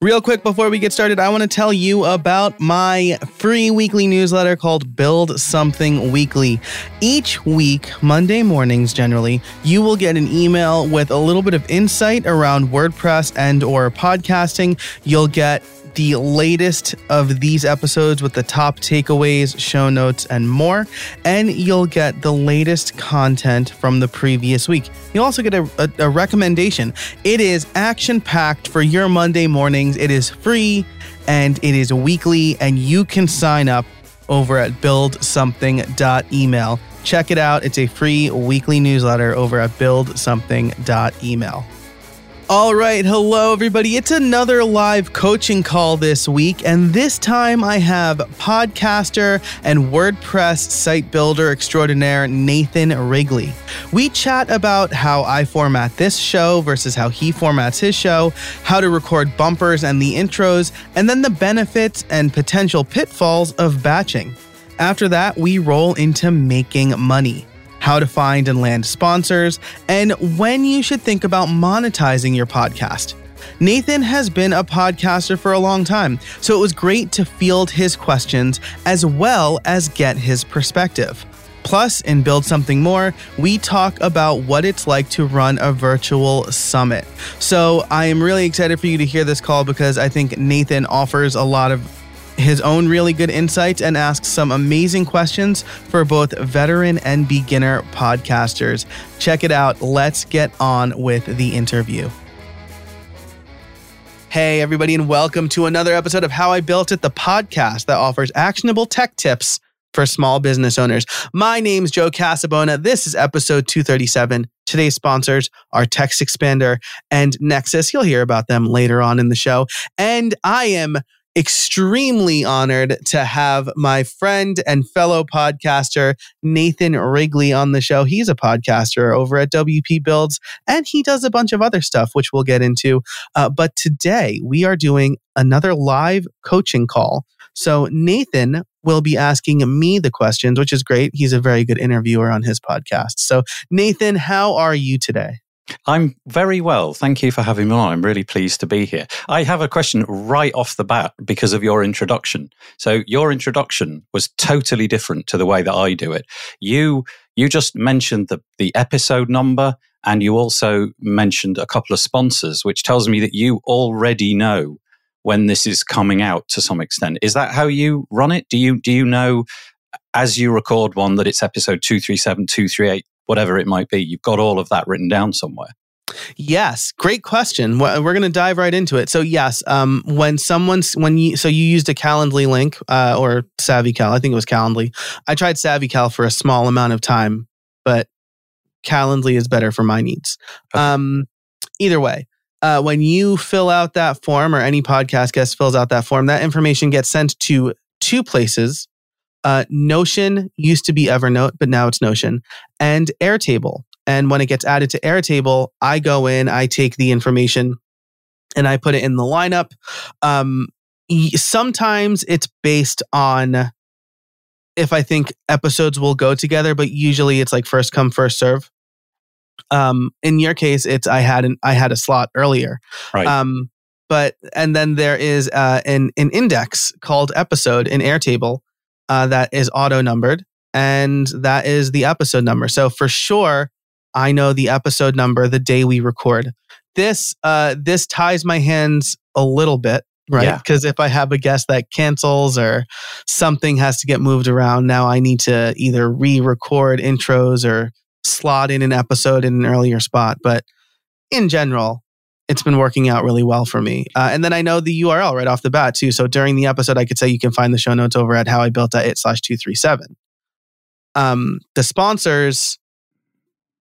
Real quick before we get started, I want to tell you about my free weekly newsletter called Build Something Weekly. Each week, Monday mornings generally, you will get an email with a little bit of insight around WordPress and or podcasting. You'll get the latest of these episodes with the top takeaways, show notes, and more. And you'll get the latest content from the previous week. You'll also get a, a, a recommendation. It is action packed for your Monday mornings. It is free and it is weekly, and you can sign up over at buildsomething.email. Check it out. It's a free weekly newsletter over at buildsomething.email. All right, hello everybody. It's another live coaching call this week, and this time I have podcaster and WordPress site builder extraordinaire Nathan Wrigley. We chat about how I format this show versus how he formats his show, how to record bumpers and the intros, and then the benefits and potential pitfalls of batching. After that, we roll into making money how to find and land sponsors, and when you should think about monetizing your podcast. Nathan has been a podcaster for a long time, so it was great to field his questions as well as get his perspective. Plus, in Build Something More, we talk about what it's like to run a virtual summit. So I am really excited for you to hear this call because I think Nathan offers a lot of his own really good insights and asks some amazing questions for both veteran and beginner podcasters. Check it out. Let's get on with the interview. Hey, everybody, and welcome to another episode of How I Built It, the podcast that offers actionable tech tips for small business owners. My name's Joe Casabona. This is episode 237. Today's sponsors are Text Expander and Nexcess. You'll hear about them later on in the show. And I am extremely honored to have my friend and fellow podcaster, Nathan Wrigley, on the show. He's a podcaster over at WP Builds, and he does a bunch of other stuff, which we'll get into. Uh, but today we are doing another live coaching call. So Nathan will be asking me the questions, which is great. He's a very good interviewer on his podcast. So, Nathan, how are you today? I'm very well. Thank you for having me on. I'm really pleased to be here. I have a question right off the bat because of your introduction. So your introduction was totally different to the way that I do it. You you just mentioned the the episode number and you also mentioned a couple of sponsors, which tells me that you already know when this is coming out to some extent. Is that how you run it? Do you do you know as you record one that it's episode 237, 238, whatever it might be. You've got all of that written down somewhere. Yes, great question. We're going to dive right into it. So yes, um, when someone's when you so you used a Calendly link uh, or SavvyCal, I think it was Calendly. I tried SavvyCal for a small amount of time, but Calendly is better for my needs. Um, either way, uh, when you fill out that form or any podcast guest fills out that form, that information gets sent to two places uh, Notion used to be Evernote, but now it's Notion, and Airtable. And when it gets added to Airtable, I go in, I take the information, and I put it in the lineup. Um, sometimes it's based on if I think episodes will go together, but usually it's like first come, first serve. Um, in your case, it's I had an I had a slot earlier. Right. Um, but and then there is uh, an an index called episode in Airtable uh, that is auto numbered, and that is the episode number. So for sure, I know the episode number the day we record. This uh, this ties my hands a little bit, right? Because yeah. if I have a guest that cancels or something has to get moved around, now I need to either re-record intros or slot in an episode in an earlier spot. But in general, it's been working out really well for me. Uh, and then I know the URL right off the bat too. So during the episode, I could say you can find the show notes over at howibuilt.it slash 237. Um, the sponsors,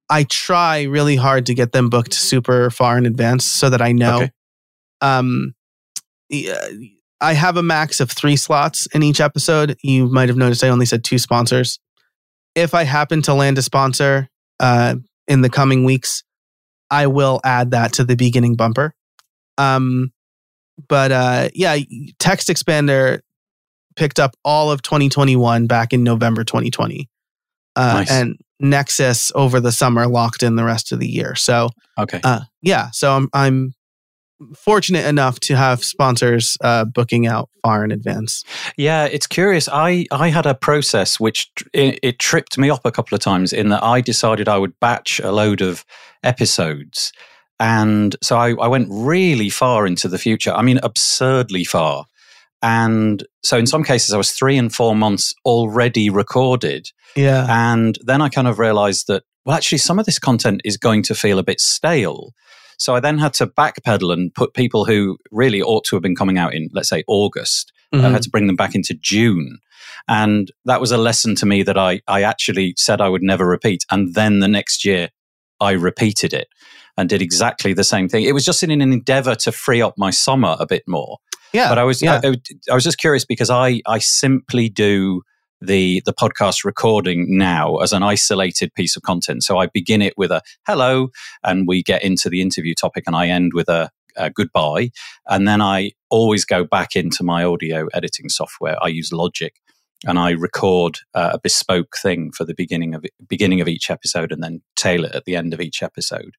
I try really hard to get them booked super far in advance so that I know. Okay. Um, I have a max of three slots in each episode. You might have noticed I only said two sponsors. If I happen to land a sponsor uh, in the coming weeks, I will add that to the beginning bumper. Um, but uh, yeah, TextExpander picked up all of 2021 back in November 2020. Uh, nice. And Nexcess over the summer, locked in the rest of the year. So, okay, uh, yeah. So I'm I'm fortunate enough to have sponsors uh, booking out far in advance. Yeah, it's curious. I I had a process which it, it tripped me up a couple of times in that I decided I would batch a load of episodes. And so I, I went really far into the future. I mean, absurdly far. And so in some cases, I was three and four months already recorded. Yeah. And then I kind of realized that, well, actually, some of this content is going to feel a bit stale. So I then had to backpedal and put people who really ought to have been coming out in, let's say, August. Mm-hmm. I had to bring them back into June. And that was a lesson to me that I, I actually said I would never repeat. And then the next year, I repeated it and did exactly the same thing. It was just in an endeavor to free up my summer a bit more. Yeah. But I was yeah. I, I, was just curious because I I simply do the the podcast recording now as an isolated piece of content. So I begin it with a hello and we get into the interview topic and I end with a, a goodbye and then I always go back into my audio editing software. I use Logic and I record uh, a bespoke thing for the beginning of beginning of each episode, and then tailor it at the end of each episode,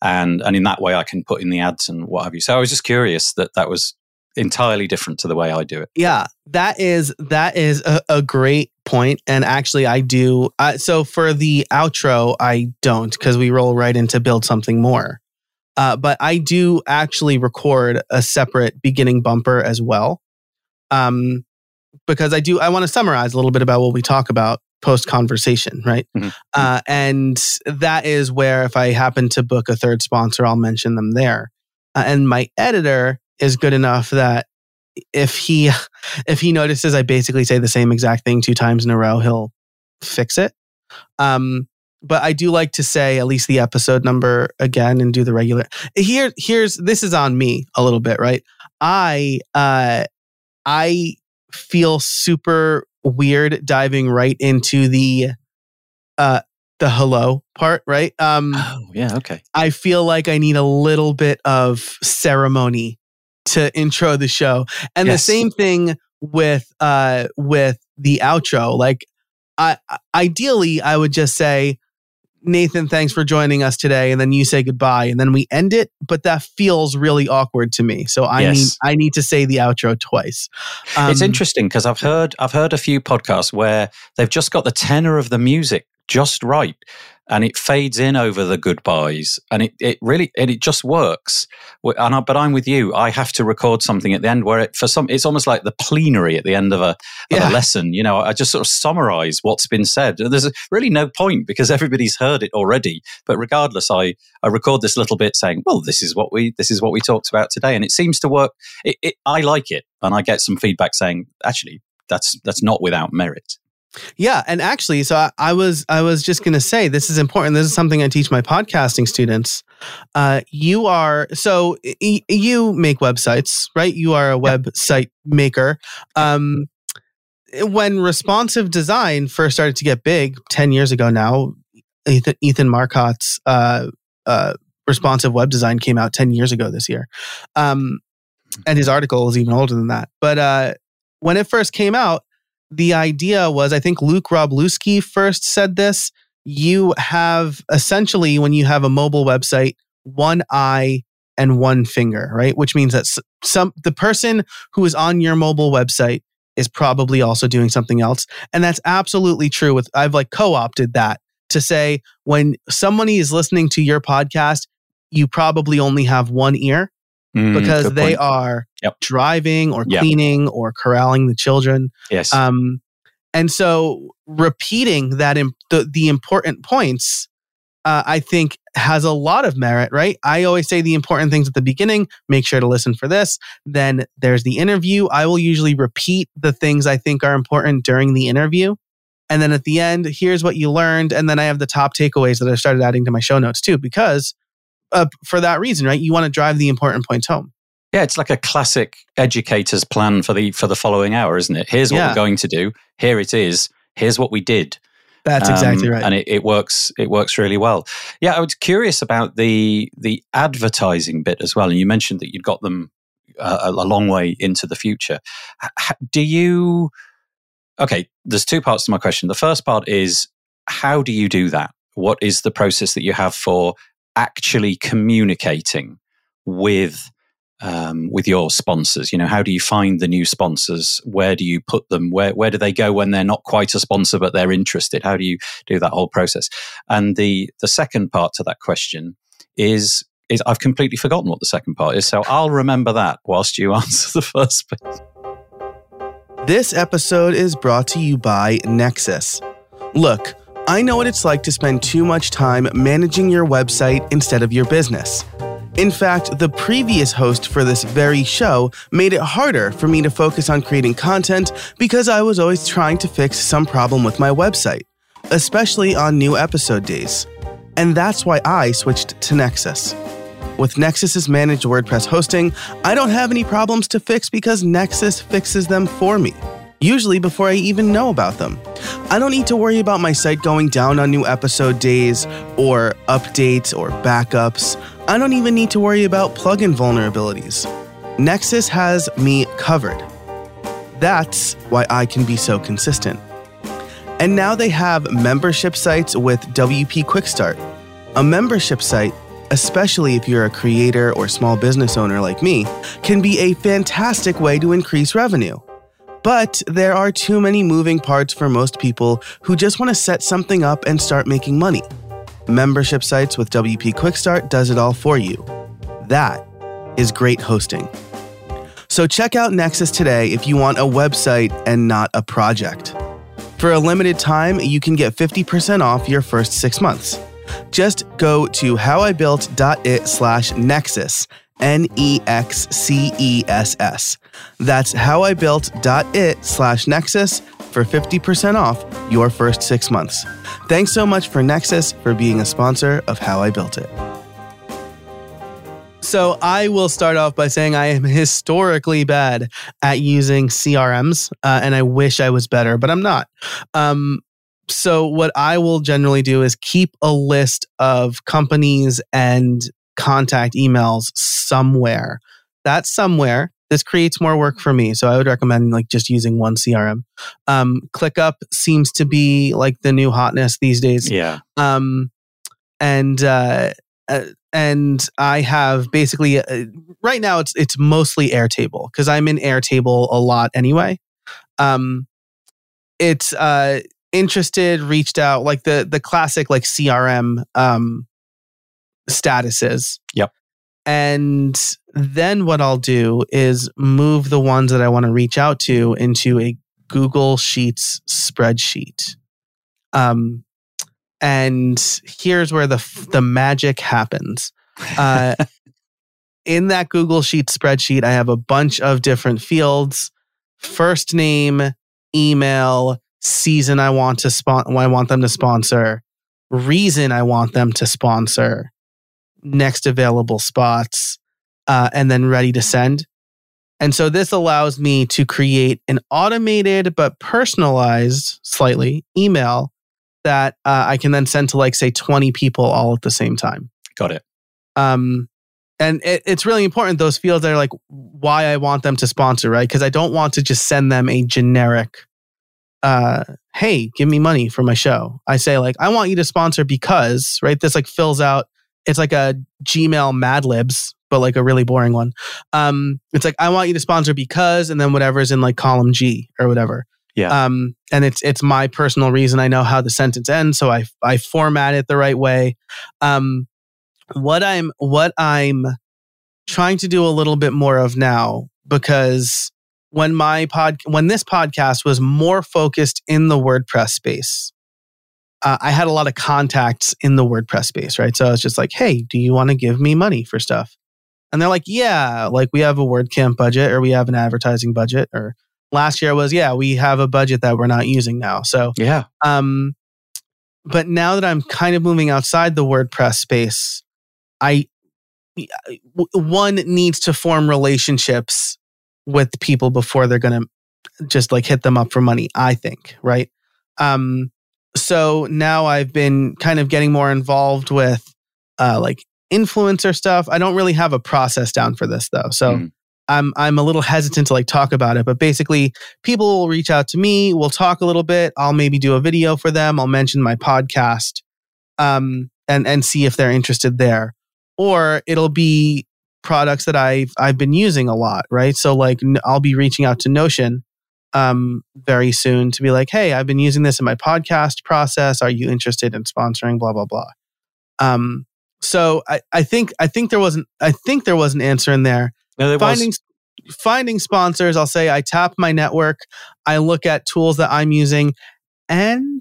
and and in that way I can put in the ads and what have you. So I was just curious that that was entirely different to the way I do it. Yeah, that is that is a, a great point, and actually I do. Uh, so for the outro, I don't because we roll right into build something more. Uh, but I do actually record a separate beginning bumper as well. Um, because I do I want to summarize a little bit about what we talk about post conversation, right? Mm-hmm. Uh, and that is where if I happen to book a third sponsor, I'll mention them there. Uh, and my editor is good enough that if he if he notices I basically say the same exact thing two times in a row, he'll fix it. Um, but I do like to say at least the episode number again and do the regular. Here, here's this is on me a little bit, right? I uh, I feel super weird diving right into the uh the hello part, right? Um Oh, yeah, okay. I feel like I need a little bit of ceremony to intro the show. And yes. the same thing with uh with the outro. Like I ideally I would just say Nathan, thanks for joining us today. And then you say goodbye and then we end it. But that feels really awkward to me. So I yes. need I need to say the outro twice. Um, it's interesting because I've heard I've heard a few podcasts where they've just got the tenor of the music just right and it fades in over the goodbyes and it, it really and it just works. And I, but i'm with you. I have to record something at the end where it for some it's almost like the plenary at the end of a, of yeah. a lesson you know i just sort of summarize what's been said. There's really no point because everybody's heard it already. But regardless i i record this little bit saying well this is what we this is what we talked about today and it seems to work. It, it, i like it and i get some feedback saying actually that's that's not without merit yeah, and actually, so I, I was I was just going to say this is important. This is something I teach my podcasting students. Uh, you are so you make websites, right? You are a website maker. Um, when responsive design first started to get big ten years ago now, Ethan, Ethan Marcotte's uh, uh, responsive web design came out ten years ago this year, um, and his article is even older than that. But uh, when it first came out the idea was I think Luke Wroblewski first said this. You have essentially, when you have a mobile website, one eye and one finger, right? Which means that some the person who is on your mobile website is probably also doing something else. And that's absolutely true with I've like co-opted that to say when somebody is listening to your podcast, you probably only have one ear mm, because they are yep. driving or yep. cleaning or corralling the children. Yes. Um, and so repeating that imp- the, the important points, uh, I think has a lot of merit, right? I always say the important things at the beginning, make sure to listen for this. Then there's the interview. I will usually repeat the things I think are important during the interview. And then at the end, here's what you learned. And then I have the top takeaways that I started adding to my show notes too, because uh, for that reason, right? You want to drive the important points home. Yeah, it's like a classic educator's plan for the for the following hour, isn't it? Here's what yeah. we're going to do. Here it is. Here's what we did. That's um, exactly right, and it, it, works. It works really well. Yeah, I was curious about the the advertising bit as well, and you mentioned that you'd got them uh, a long way into the future. Do you? Okay, there's two parts to my question. The first part is how do you do that? What is the process that you have for actually communicating with um, with your sponsors? You know, how do you find the new sponsors? Where do you put them? Where where do they go when they're not quite a sponsor but they're interested? How do you do that whole process? And the the second part to that question is is I've completely forgotten what the second part is, so I'll remember that whilst you answer the first bit. This episode is brought to you by Nexcess. Look, I know what it's like to spend too much time managing your website instead of your business. In fact, the previous host for this very show made it harder for me to focus on creating content because I was always trying to fix some problem with my website, especially on new episode days. And that's why I switched to Nexcess. With Nexcess's managed WordPress hosting, I don't have any problems to fix because Nexcess fixes them for me, usually before I even know about them. I don't need to worry about my site going down on new episode days, or updates, or backups. I don't even need to worry about plugin vulnerabilities. Nexcess has me covered. That's why I can be so consistent. And now they have membership sites with WP Quick Start. A membership site especially if you're a creator or small business owner like me, can be a fantastic way to increase revenue. But there are too many moving parts for most people who just want to set something up and start making money. Membership sites with WP Quickstart does it all for you. That is great hosting. So check out Nexcess today if you want a website and not a project. For a limited time, you can get 50% off your first six months. Just go to howibuilt.it slash nexcess, N E X C E S S. That's howibuilt.it slash nexcess for 50% off your first six months. Thanks so much for Nexcess for being a sponsor of How I Built It. So I will start off by saying I am historically bad at using CRMs, uh, and I wish I was better, but I'm not. Um, so what I will generally do is keep a list of companies and contact emails somewhere. That somewhere this creates more work for me. So I would recommend like just using one CRM. Um, ClickUp seems to be like the new hotness these days. Yeah. Um, and uh, uh, and I have basically uh, right now it's it's mostly Airtable because I'm in Airtable a lot anyway. Um, it's uh interested, reached out, like the the classic like CRM um statuses. Yep. And then what I'll do is move the ones that I want to reach out to into a Google Sheets spreadsheet. Um and here's where the the magic happens. Uh in that Google Sheets spreadsheet, I have a bunch of different fields first name, email, season I want to spon- I want them to sponsor, reason I want them to sponsor, next available spots, uh, and then ready to send. And so this allows me to create an automated but personalized, slightly, email that uh, I can then send to like say 20 people all at the same time. Got it. Um, and it, it's really important those fields are like why I want them to sponsor, right? Because I don't want to just send them a generic uh, hey, give me money for my show. I say like, I want you to sponsor because, right? This like fills out. It's like a Gmail Mad Libs, but like a really boring one. Um, it's like I want you to sponsor because, and then whatever is in like column G or whatever. Yeah. Um, and it's it's my personal reason. I know how the sentence ends, so I I format it the right way. Um, what I'm what I'm trying to do a little bit more of now because when my pod when this podcast was more focused in the WordPress space. Uh, I had a lot of contacts in the WordPress space, right? So I was just like, "Hey, do you want to give me money for stuff?" And they're like, "Yeah, like we have a WordCamp budget or we have an advertising budget." Or last year was, "Yeah, we have a budget that we're not using now." So yeah, um, but now that I'm kind of moving outside the WordPress space, I one needs to form relationships with people before they're going to just like hit them up for money, I think, right? Um, so now I've been kind of getting more involved with uh, like influencer stuff. I don't really have a process down for this though. So mm. I'm I'm a little hesitant to like talk about it, but basically people will reach out to me, we'll talk a little bit, I'll maybe do a video for them, I'll mention my podcast um and and see if they're interested there. Or it'll be products that I've I've been using a lot, right? So like I'll be reaching out to Notion um very soon to be like, "Hey, I've been using this in my podcast process. Are you interested in sponsoring blah blah blah." Um so I, I think I think there wasn't I think there was an answer in there. No, there finding was. finding sponsors, I'll say I tap my network, I look at tools that I'm using, and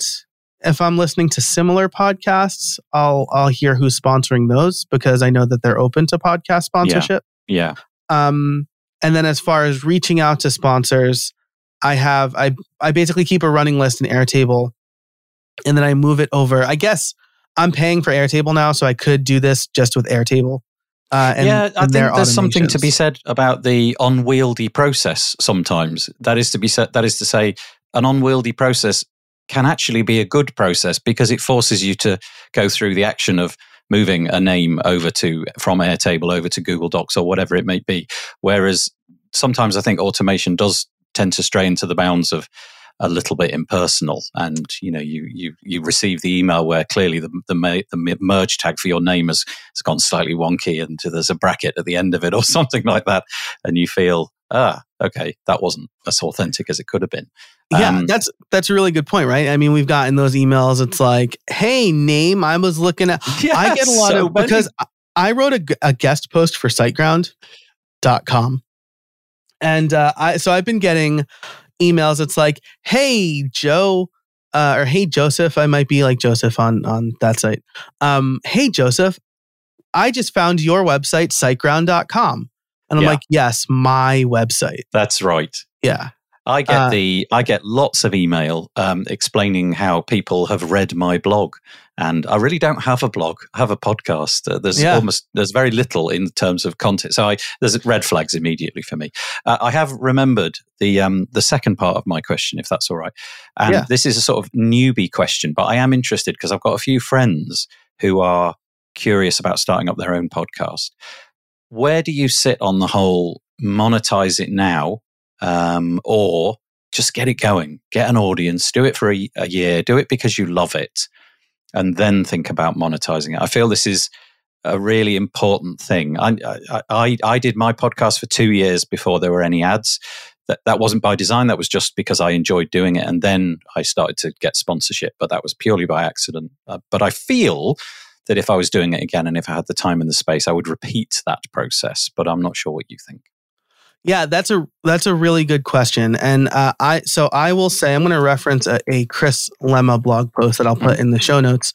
if I'm listening to similar podcasts, I'll I'll hear who's sponsoring those because I know that they're open to podcast sponsorship. Yeah. Um, and then as far as reaching out to sponsors, I have I I basically keep a running list in Airtable, and then I move it over. I guess I'm paying for Airtable now, so I could do this just with Airtable. Uh, and, yeah, I think there's something to be said about the unwieldy process sometimes. That is to be said that is to say an unwieldy process can actually be a good process because it forces you to go through the action of moving a name over to from Airtable over to Google Docs or whatever it may be. Whereas sometimes I think automation does tend to stray into the bounds of a little bit impersonal, and you know you you you receive the email where clearly the the, ma- the merge tag for your name has has gone slightly wonky, and there's a bracket at the end of it or something like that, and you feel ah okay that wasn't as authentic as it could have been. Yeah, Um, that's that's a really good point, right? I mean, we've gotten those emails. It's like, hey, name. I was looking at. I get a lot so of because I- I wrote a guest post for SiteGround.com, and uh, I so I've been getting emails. It's like, hey, Joe. Uh, or hey Joseph, I might be like Joseph on on that site. Um, hey Joseph, I just found your website, siteground.com. And I'm Yeah. like, yes, my website. that's right. Yeah. I get Uh, the I get lots of email um, explaining how people have read my blog, and I really don't have a blog. I have a podcast. Uh, there's Yeah. almost there's very little in terms of content, so I, there's red flags immediately for me. Uh, I have remembered the um, the second part of my question, if that's all right. And Yeah. this is a sort of newbie question, but I am interested because I've got a few friends who are curious about starting up their own podcast. Where do you sit on the whole monetize it now? Um, or just get it going, get an audience, do it for a, a year, do it because you love it, and then think about monetizing it. I feel this is a really important thing. I, I, I, did my podcast for two years before there were any ads. That, that wasn't by design. That was just because I enjoyed doing it. And then I started to get sponsorship, but that was purely by accident. Uh, but I feel that if I was doing it again and if I had the time and the space, I would repeat that process. But I'm not sure what you think. Yeah, that's a that's a really good question, and uh, I so I will say I'm going to reference a, a Chris Lema blog post that I'll put in the show notes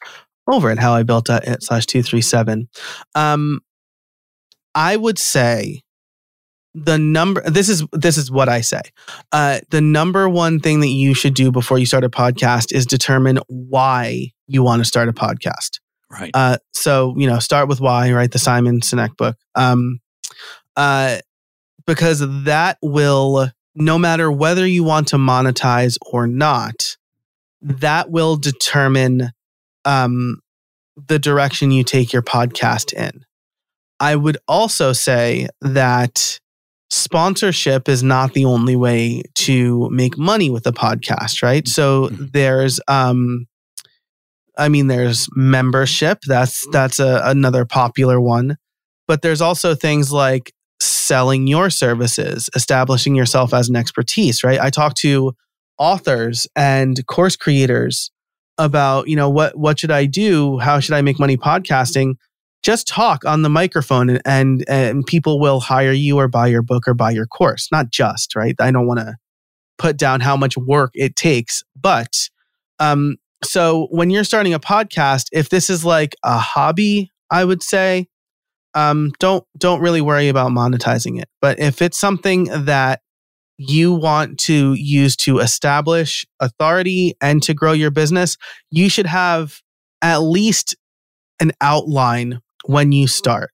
over at how I built it slash two three seven. Um, I would say the number this is this is what I say. Uh, the number one thing that you should do before you start a podcast is determine why you want to start a podcast. Right. Uh, so you know, start with why, right? The Simon Sinek book. Um, uh, because that will, no matter whether you want to monetize or not, that will determine um, the direction you take your podcast in. I would also say that sponsorship is not the only way to make money with a podcast, right? So Mhm. there's um I mean there's membership, that's that's a, another popular one, but there's also things like selling your services, establishing yourself as an expertise, right? I talk to authors and course creators about, you know, what what should I do? How should I make money podcasting? Just talk on the microphone and and, and people will hire you or buy your book or buy your course. Not just, right? I don't want to put down how much work it takes, but um so when you're starting a podcast, if this is like a hobby, I would say um, don't don't really worry about monetizing it. But if it's something that you want to use to establish authority and to grow your business, you should have at least an outline when you start.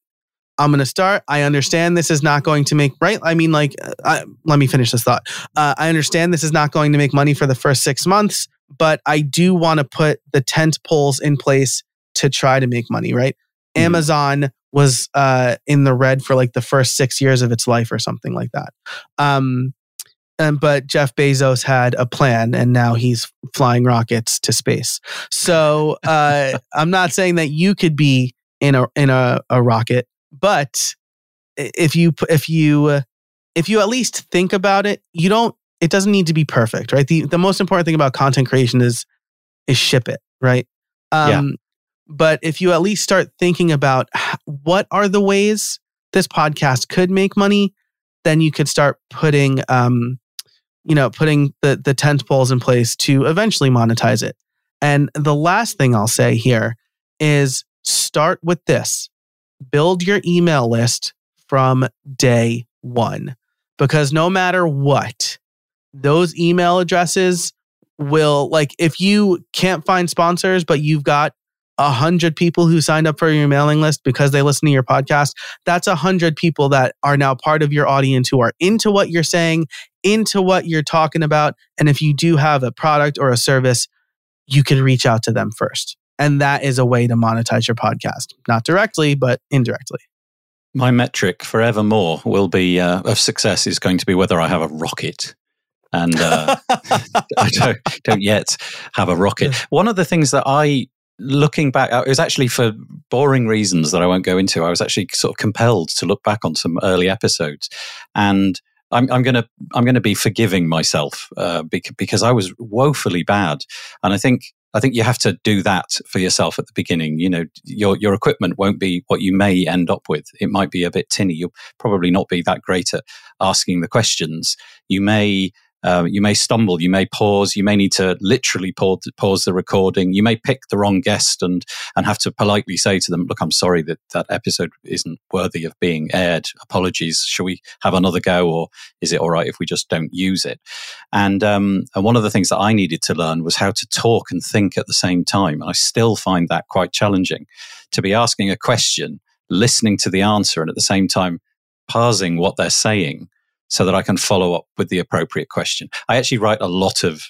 I'm going to start. I understand this is not going to make right. I mean, like, uh, I, let me finish this thought. Uh, I understand this is not going to make money for the first six months, but I do want to put the tent poles in place to try to make money. Right Amazon was uh, in the red for like the first six years of its life or something like that. Um, and but Jeff Bezos had a plan, and now he's flying rockets to space. So uh, I'm not saying that you could be in a in a, a rocket, but if you if you if you at least think about it, you don't. It doesn't need to be perfect, right? The the most important thing about content creation is is ship it, right? Um, yeah. But if you at least start thinking about what are the ways this podcast could make money, then you could start putting, um, you know, putting the the tent poles in place to eventually monetize it. And the last thing I'll say here is start with this: build your email list from day one, because no matter what, those email addresses will like if you can't find sponsors but you've got a hundred people who signed up for your mailing list because they listen to your podcast, that's a hundred people that are now part of your audience who are into what you're saying, into what you're talking about. And if you do have a product or a service, you can reach out to them first. And that is a way to monetize your podcast, not directly, but indirectly. My metric forevermore will be uh, of success is going to be whether I have a rocket and uh, I don't, don't yet have a rocket. One of the things that I looking back, uh, it was actually for boring reasons that I won't go into. I was actually sort of compelled to look back on some early episodes, and I'm, I'm gonna I'm gonna be forgiving myself uh, because I was woefully bad, and I think I think you have to do that for yourself at the beginning. You know, your your equipment won't be what you may end up with. It might be a bit tinny. You'll probably not be that great at asking the questions. You may uh, you may stumble, you may pause, you may need to literally pause, pause the recording. You may pick the wrong guest and and have to politely say to them, "Look, I'm sorry that that episode isn't worthy of being aired. Apologies. Shall we have another go, or is it all right if we just don't use it?" And um, and one of the things that I needed to learn was how to talk and think at the same time. And I still find that quite challenging to be asking a question, listening to the answer, and at the same time parsing what they're saying so that I can follow up with the appropriate question. I actually write a lot of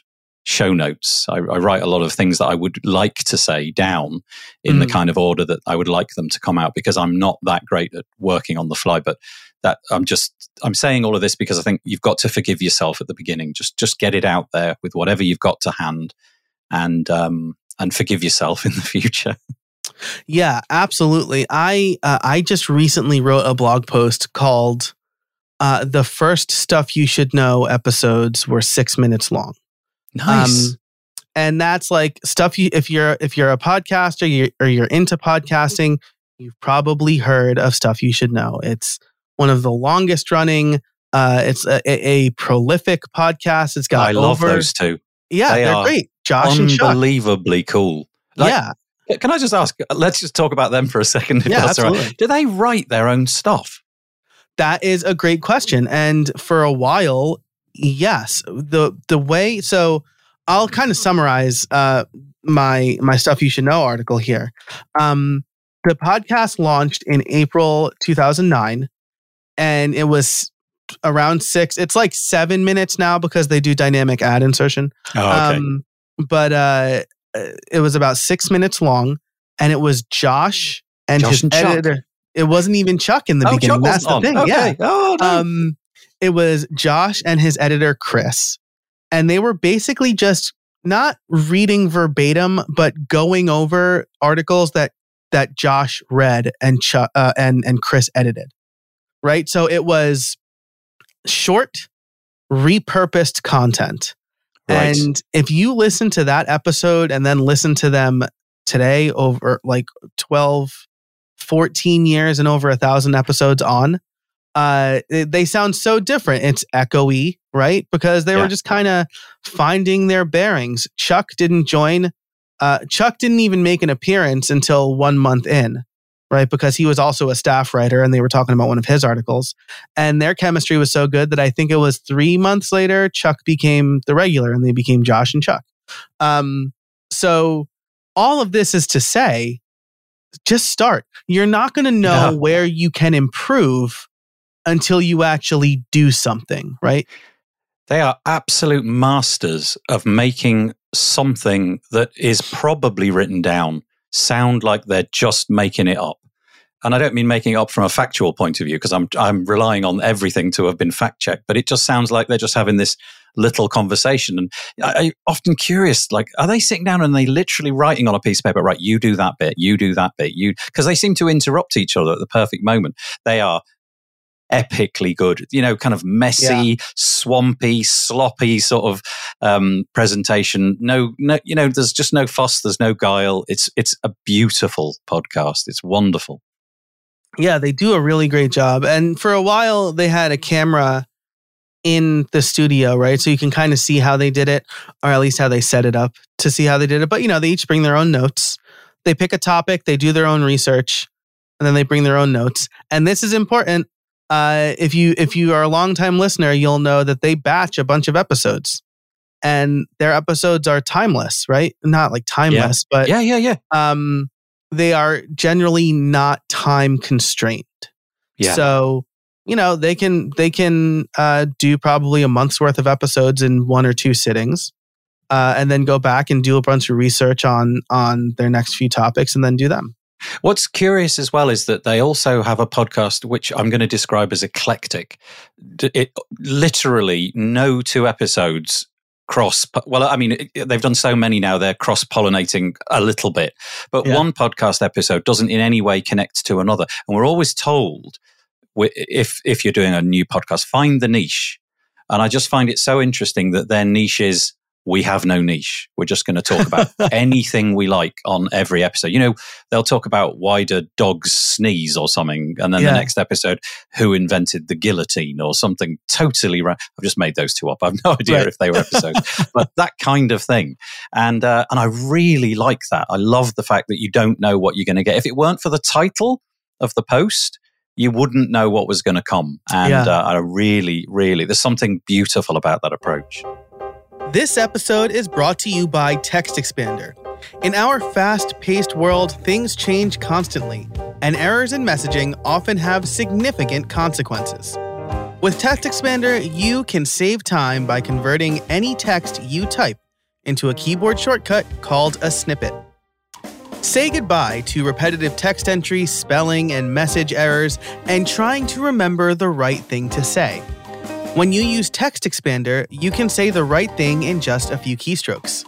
show notes. I, I write a lot of things that I would like to say down in mm. the kind of order that I would like them to come out because I'm not that great at working on the fly. But that I'm just I'm saying all of this because I think you've got to forgive yourself at the beginning. Just just get it out there with whatever you've got to hand, and um, and forgive yourself in the future. Yeah, absolutely. I uh, I just recently wrote a blog post called uh, the first stuff you should know episodes were six minutes long. Nice. Um, and that's like stuff you if you're if you're a podcaster you're, or you're into podcasting, you've probably heard of stuff you should know. It's one of the longest running. Uh, it's a, a, a prolific podcast. It's got I love those two. Yeah, they are great. Josh unbelievably cool. Like, yeah. Can I just ask? Let's just talk about them for a second. yeah, absolutely. Right. Do they write their own stuff? That is a great question. And for a while, yes. The the way so I'll kind of summarize uh, my my stuff you should know article here. Um, the podcast launched in April 2009, and it was around six. It's like seven minutes now because they do dynamic ad insertion. Oh, okay. Um, but uh, it was about six minutes long, and it was Josh and Josh his and editor. It wasn't even Chuck in the oh, beginning. That's the on. thing. Okay. Yeah. Oh, nice. Um, it was Josh and his editor Chris, and they were basically just not reading verbatim, but going over articles that that Josh read and Chuck uh, and and Chris edited. Right. So it was short, repurposed content. Right. And if you listen to that episode and then listen to them today over like 12 14 years and over a thousand episodes on, uh, they sound so different. It's echoey, right? Because they yeah. were just kind of finding their bearings. Chuck didn't join. Uh, Chuck didn't even make an appearance until one month in, right? Because he was also a staff writer and they were talking about one of his articles. And their chemistry was so good that I think it was three months later, Chuck became the regular and they became Josh and Chuck. Um, so all of this is to say just start. You're not going to know yeah. where you can improve until you actually do something, right? They are absolute masters of making something that is probably written down sound like they're just making it up. and I don't mean making it up from a factual point of view because I'm I'm relying on everything to have been fact checked, but it just sounds like they're just having this little conversation. And I, I often curious, like, are they sitting down and they literally writing on a piece of paper, right? You do that bit, you do that bit, you because they seem to interrupt each other at the perfect moment. They are epically good. You know, kind of messy, yeah. swampy, sloppy sort of um, presentation. No, no, you know, there's just no fuss. There's no guile. It's it's a beautiful podcast. It's wonderful. Yeah, they do a really great job. And for a while, they had a camera in the studio, right? So you can kind of see how they did it, or at least how they set it up to see how they did it. But you know, they each bring their own notes. They pick a topic, they do their own research, and then they bring their own notes. And this is important uh, if you if you are a longtime listener, you'll know that they batch a bunch of episodes, and their episodes are timeless, right? Not like timeless, yeah. but yeah, yeah, yeah. Um, they are generally not time constrained. Yeah. So you know they can they can uh, do probably a month's worth of episodes in one or two sittings, uh, and then go back and do a bunch of research on on their next few topics, and then do them. What's curious as well is that they also have a podcast which I'm going to describe as eclectic. It literally no two episodes cross well i mean they've done so many now they're cross pollinating a little bit but yeah. one podcast episode doesn't in any way connect to another and we're always told if if you're doing a new podcast find the niche and i just find it so interesting that their niche is we have no niche. We're just going to talk about anything we like on every episode. You know, they'll talk about why do dogs sneeze or something. And then yeah. the next episode, who invented the guillotine or something totally ra- I've just made those two up. I have no idea right. if they were episodes, but that kind of thing. And, uh, and I really like that. I love the fact that you don't know what you're going to get. If it weren't for the title of the post, you wouldn't know what was going to come. And yeah. uh, I really, really, there's something beautiful about that approach. This episode is brought to you by Text Expander. In our fast paced world, things change constantly, and errors in messaging often have significant consequences. With Text Expander, you can save time by converting any text you type into a keyboard shortcut called a snippet. Say goodbye to repetitive text entry, spelling, and message errors, and trying to remember the right thing to say. When you use Text Expander, you can say the right thing in just a few keystrokes.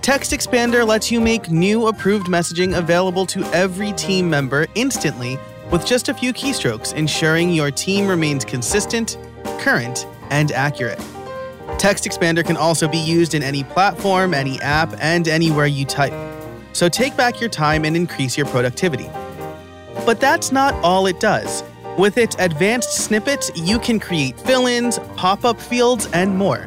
Text Expander lets you make new approved messaging available to every team member instantly with just a few keystrokes, ensuring your team remains consistent, current, and accurate. Text Expander can also be used in any platform, any app, and anywhere you type. So take back your time and increase your productivity. But that's not all it does. With its advanced snippets, you can create fill ins, pop up fields, and more.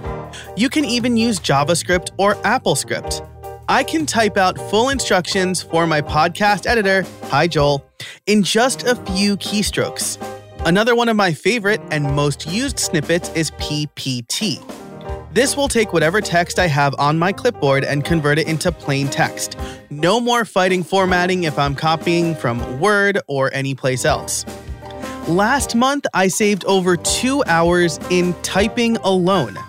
You can even use JavaScript or AppleScript. I can type out full instructions for my podcast editor, hi Joel, in just a few keystrokes. Another one of my favorite and most used snippets is PPT. This will take whatever text I have on my clipboard and convert it into plain text. No more fighting formatting if I'm copying from Word or anyplace else. Last month, I saved over two hours in typing alone.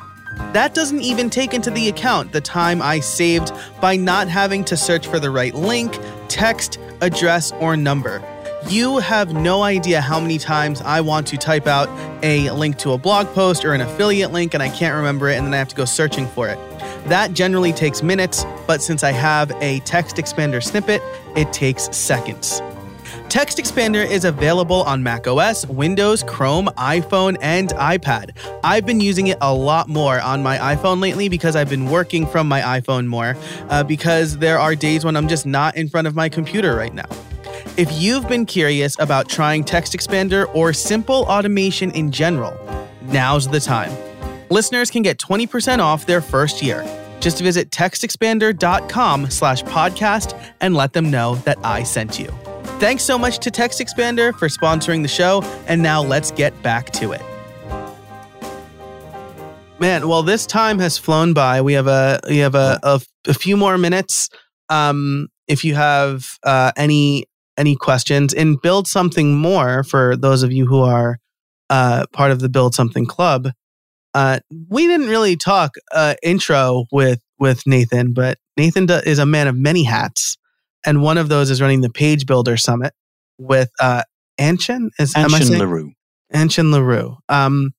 That doesn't even take into the account the time I saved by not having to search for the right link, text, address, or number. You have no idea how many times I want to type out a link to a blog post or an affiliate link and I can't remember it and then I have to go searching for it. That generally takes minutes, but since I have a text expander snippet, it takes seconds. Text Expander is available on macOS, Windows, Chrome, iPhone, and iPad. I've been using it a lot more on my iPhone lately because I've been working from my iPhone more, uh, because there are days when I'm just not in front of my computer right now. If you've been curious about trying Text Expander or simple automation in general, now's the time. Listeners can get 20% off their first year. Just visit textexpander.com slash podcast and let them know that I sent you. Thanks so much to Text Expander for sponsoring the show, and now let's get back to it. Man, well, this time has flown by. We have a we have a, a, a few more minutes. Um, if you have uh, any any questions, and build something more for those of you who are uh, part of the Build Something Club. Uh, we didn't really talk uh, intro with with Nathan, but Nathan is a man of many hats and one of those is running the Page Builder Summit. with uh, Anchen. Is Anchen le Roux. Anchen le Roux. Um,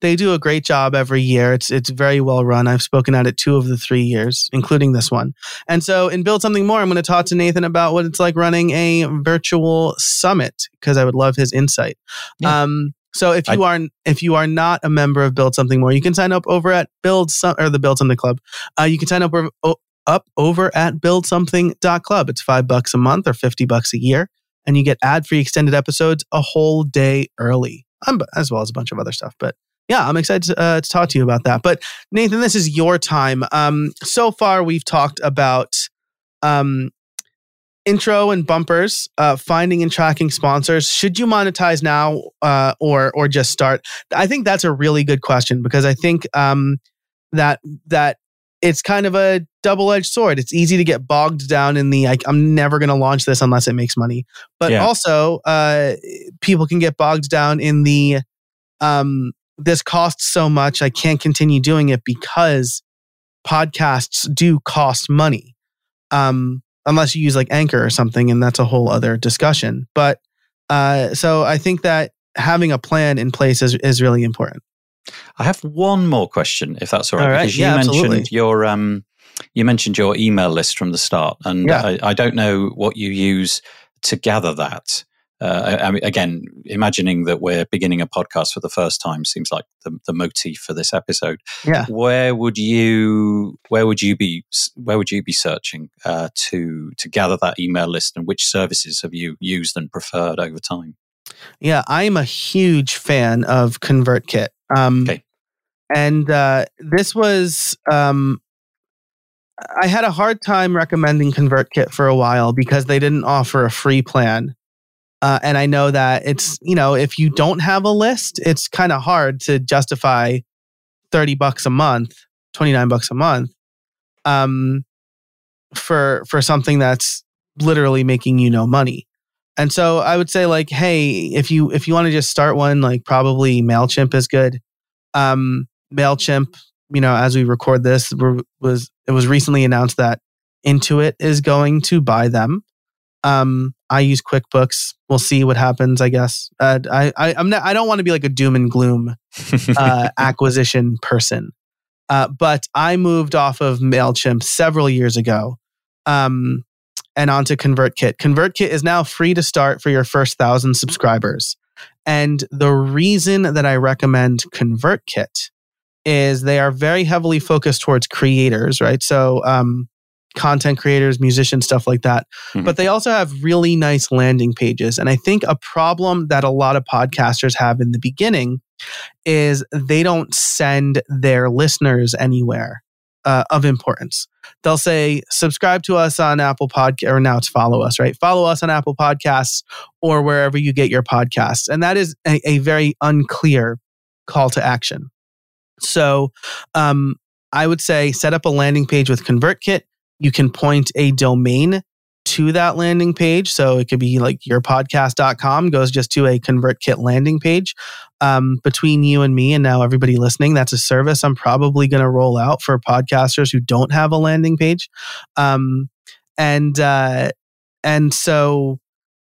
they do a great job every year. It's it's very well run. I've spoken at it two of the three years, including this one. And so, in Build Something More, I'm going to talk to Nathan about what it's like running a virtual summit because I would love his insight. Yeah. Um, so if you are if you are not a member of Build Something More, you can sign up over at Build Some or the Build Something Club. Uh, you can sign up over, up over at buildsomething.club. It's five bucks a month or fifty bucks a year, and you get ad free extended episodes a whole day early um, as well as a bunch of other stuff. But yeah, I'm excited to, uh, to talk to you about that. But Nathan, this is your time. Um, so far, we've talked about um, intro and bumpers, uh, finding and tracking sponsors. Should you monetize now uh, or or just start? I think that's a really good question because I think um, that that it's kind of a double edged sword. It's easy to get bogged down in the like, I'm never going to launch this unless it makes money. But Yeah. also, uh, people can get bogged down in the um, this costs so much. I can't continue doing it because podcasts do cost money. Um, unless you use like Anchor or something, and that's a whole other discussion. But uh, so I think that having a plan in place is, is really important. I have one more question, if that's all right. All right. Because you Yeah, mentioned absolutely. your um, you mentioned your email list from the start, and Yeah. I, I don't know what you use to gather that. Uh, I, I mean, again, imagining that we're beginning a podcast for the first time seems like the, the motif for this episode. Yeah. Where would you where would you be where would you be searching uh, to to gather that email list, and which services have you used and preferred over time? Yeah, I'm a huge fan of ConvertKit. Um, Okay. And uh, this was, um, I had a hard time recommending ConvertKit for a while because they didn't offer a free plan. Uh, and I know that it's, you know, if you don't have a list, it's kind of hard to justify 30 bucks a month, 29 bucks a month um, for, for something that's literally making you no money. And so I would say like, hey, if you if you want to just start one, like probably Mailchimp is good. Um, Mailchimp, you know, as we record this, was it was recently announced that Intuit is going to buy them. Um, I use QuickBooks. We'll see what happens. I guess. Uh, I, I I'm not. I don't want to be like a doom and gloom uh, acquisition person. Uh, but I moved off of MailChimp several years ago um, and onto ConvertKit. ConvertKit is now free to start for your first thousand subscribers. And the reason that I recommend ConvertKit is they are very heavily focused towards creators, right? So, um, content creators, musicians, stuff like that. Mhm. But they also have really nice landing pages. And I think a problem that a lot of podcasters have in the beginning is they don't send their listeners anywhere uh, of importance. They'll say, subscribe to us on Apple Podcast, or now it's follow us, right? Follow us on Apple Podcasts or wherever you get your podcasts. And that is a, a very unclear call to action. So um, I would say set up a landing page with ConvertKit. You can point a domain to that landing page. So it could be like yourpodcast.com goes just to a ConvertKit landing page. Um, between you and me, and now everybody listening, that's a service I'm probably going to roll out for podcasters who don't have a landing page. Um, and uh, and so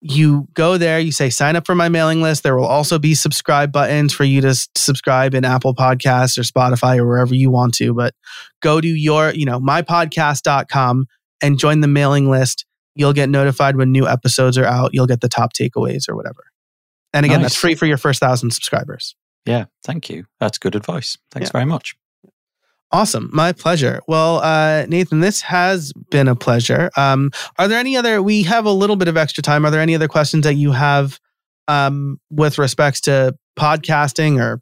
you go there, you say sign up for my mailing list. There will also be subscribe buttons for you to subscribe in Apple Podcasts or Spotify or wherever you want to. But go to your, you know, mypodcast.com and join the mailing list. You'll get notified when new episodes are out. You'll get the top takeaways or whatever. And again, that's free for your first thousand subscribers. yeah, thank you. That's good advice. Thanks Yeah. very much. Awesome. My pleasure. Well, uh, Nathan, this has been a pleasure. Um, are there any other, we have a little bit of extra time. Are there any other questions that you have um, with respects to podcasting or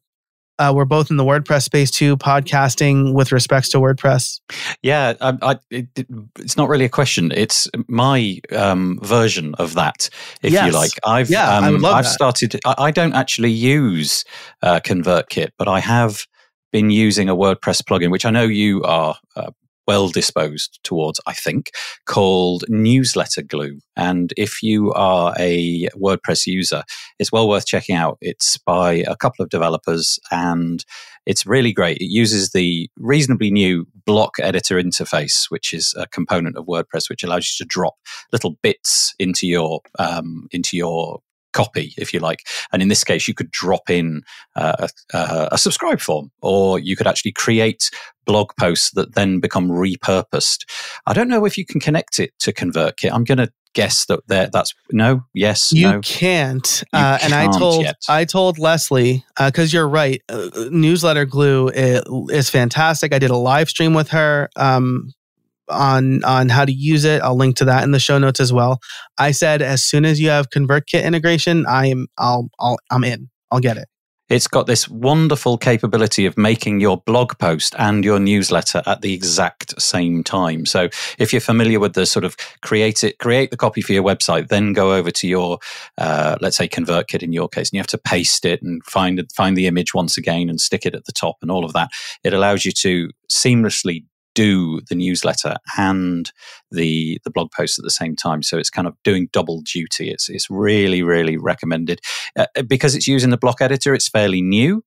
uh, we're both in the WordPress space too, podcasting with respects to WordPress? Yeah, I, I, it, it- it's not really a question. It's my um, version of that, if Yes. you like. I've Yeah, I um, I've that. started. I, I don't actually use uh, ConvertKit, but I have been using a WordPress plugin, which I know you are uh, well disposed towards, I think, called Newsletter Glue. And if you are a WordPress user, it's well worth checking out. It's by a couple of developers and it's really great. It uses the reasonably new block editor interface, which is a component of WordPress, which allows you to drop little bits into your um, into your copy, if you like. And in this case, you could drop in uh, a, a, subscribe form, or you could actually create blog posts that then become repurposed. I don't know if you can connect it to ConvertKit. I'm going to guess that that's no, yes, you no. can't. You uh, and I told yet. I told Lesley because uh, you're right. Uh, newsletter glue is, is, fantastic. I did a live stream with her um, on on how to use it. I'll link to that in the show notes as well. I said as soon as you have ConvertKit integration, I am I'll, I'll I'm in. I'll get it. It's got this wonderful capability of making your blog post and your newsletter at the exact same time. So if you're familiar with the sort of create it, create the copy for your website, then go over to your, uh, let's say ConvertKit in your case, and you have to paste it and find find the image once again and stick it at the top and all of that. It allows you to seamlessly do the newsletter and the the blog post at the same time. So it's kind of doing double duty. It's it's really really recommended uh, because it's using the block editor. It's fairly new,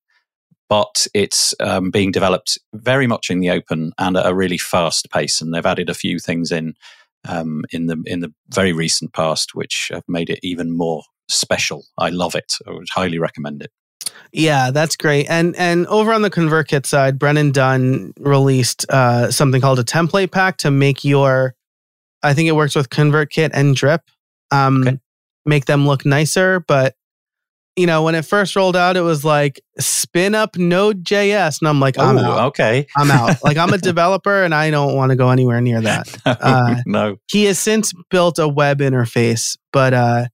but it's um, being developed very much in the open and at a really fast pace. And they've added a few things in um, in the in the very recent past, which have made it even more special. I love it. I would highly recommend it. Yeah, that's great. And and over on the ConvertKit side, Brennan Dunn released uh, something called a template pack to make your, I think it works with ConvertKit and Drip, um, okay. make them look nicer. But you know, when it first rolled out, it was like spin up Node.js, and I'm like, I'm Ooh, out. Okay, I'm out. Like I'm a developer, and I don't want to go anywhere near that. no, uh, no. He has since built a web interface, but uh,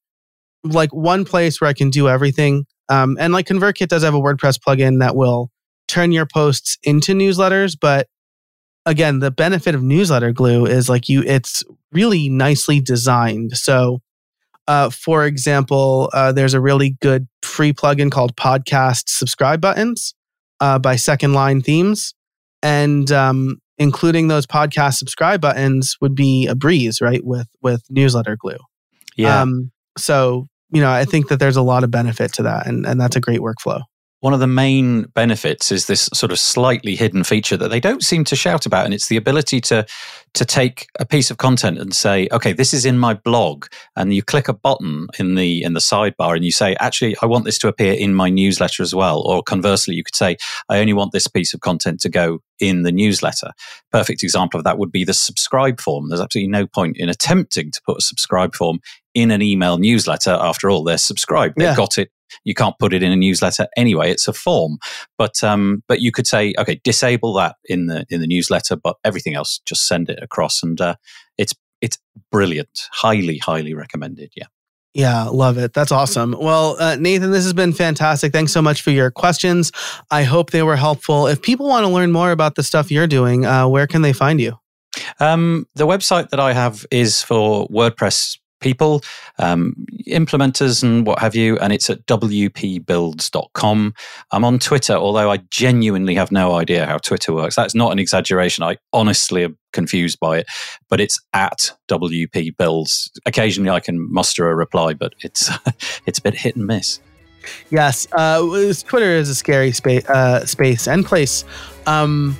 like one place where I can do everything um, and like ConvertKit does have a WordPress plugin that will turn your posts into newsletters. But again, the benefit of newsletter glue is like you, it's really nicely designed. So, uh, for example, uh, there's a really good free plugin called Podcast Subscribe Buttons uh, by Second Line Themes. And um, including those podcast subscribe buttons would be a breeze, right? With with newsletter glue. Yeah. Um, so you know, I think that there's a lot of benefit to that, and, and that's a great workflow. One of the main benefits is this sort of slightly hidden feature that they don't seem to shout about, and it's the ability to to take a piece of content and say, "Okay, this is in my blog," and you click a button in the in the sidebar, and you say, "Actually, I want this to appear in my newsletter as well." Or conversely, you could say, "I only want this piece of content to go in the newsletter." Perfect example of that would be the subscribe form. There's absolutely no point in attempting to put a subscribe form in an email newsletter. After all, they're subscribed. They've yeah. got it. You can't put it in a newsletter anyway. It's a form, but um, but you could say, okay, disable that in the in the newsletter, but everything else, just send it across, and uh, it's it's brilliant. Highly, highly recommended. Yeah. Yeah, love it. That's awesome. Well, uh, Nathan, this has been fantastic. Thanks so much for your questions. I hope they were helpful. If people want to learn more about the stuff you're doing, uh, where can they find you? Um, the website that I have is for WordPress people, um, implementers, and what have you. And it's at wpbuilds.com. I'm on Twitter, although I genuinely have no idea how Twitter works. That's not an exaggeration. I honestly am confused by it, but it's at wpbuilds. Occasionally I can muster a reply, but it's, it's a bit hit and miss. Yes, uh, Twitter is a scary space, uh, space and place. Um,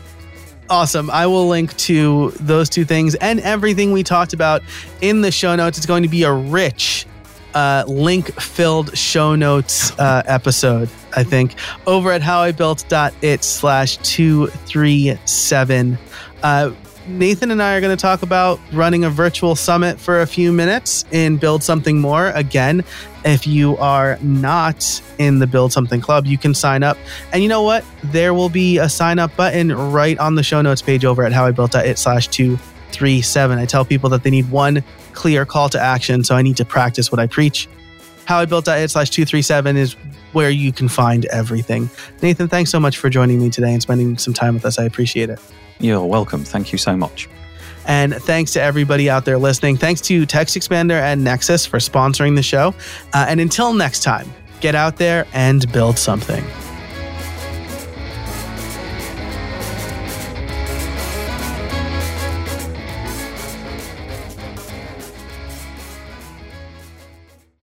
Awesome. I will link to those two things and everything we talked about in the show notes. It's going to be a rich, uh, link filled show notes uh, episode, I think, over at howibuilt.it slash 237. Uh, Nathan and I are going to talk about running a virtual summit for a few minutes in Build Something More. Again, if you are not in the Build Something Club, you can sign up. And you know what? There will be a sign up button right on the show notes page over at howibuilt.it slash 237. I tell people that they need one clear call to action, so I need to practice what I preach. Howibuilt.it slash 237 is where you can find everything. Nathan, thanks so much for joining me today and spending some time with us. I appreciate it. You're welcome. Thank you so much. And thanks to everybody out there listening. Thanks to TextExpander and Nexcess for sponsoring the show. Uh, and until next time, get out there and build something.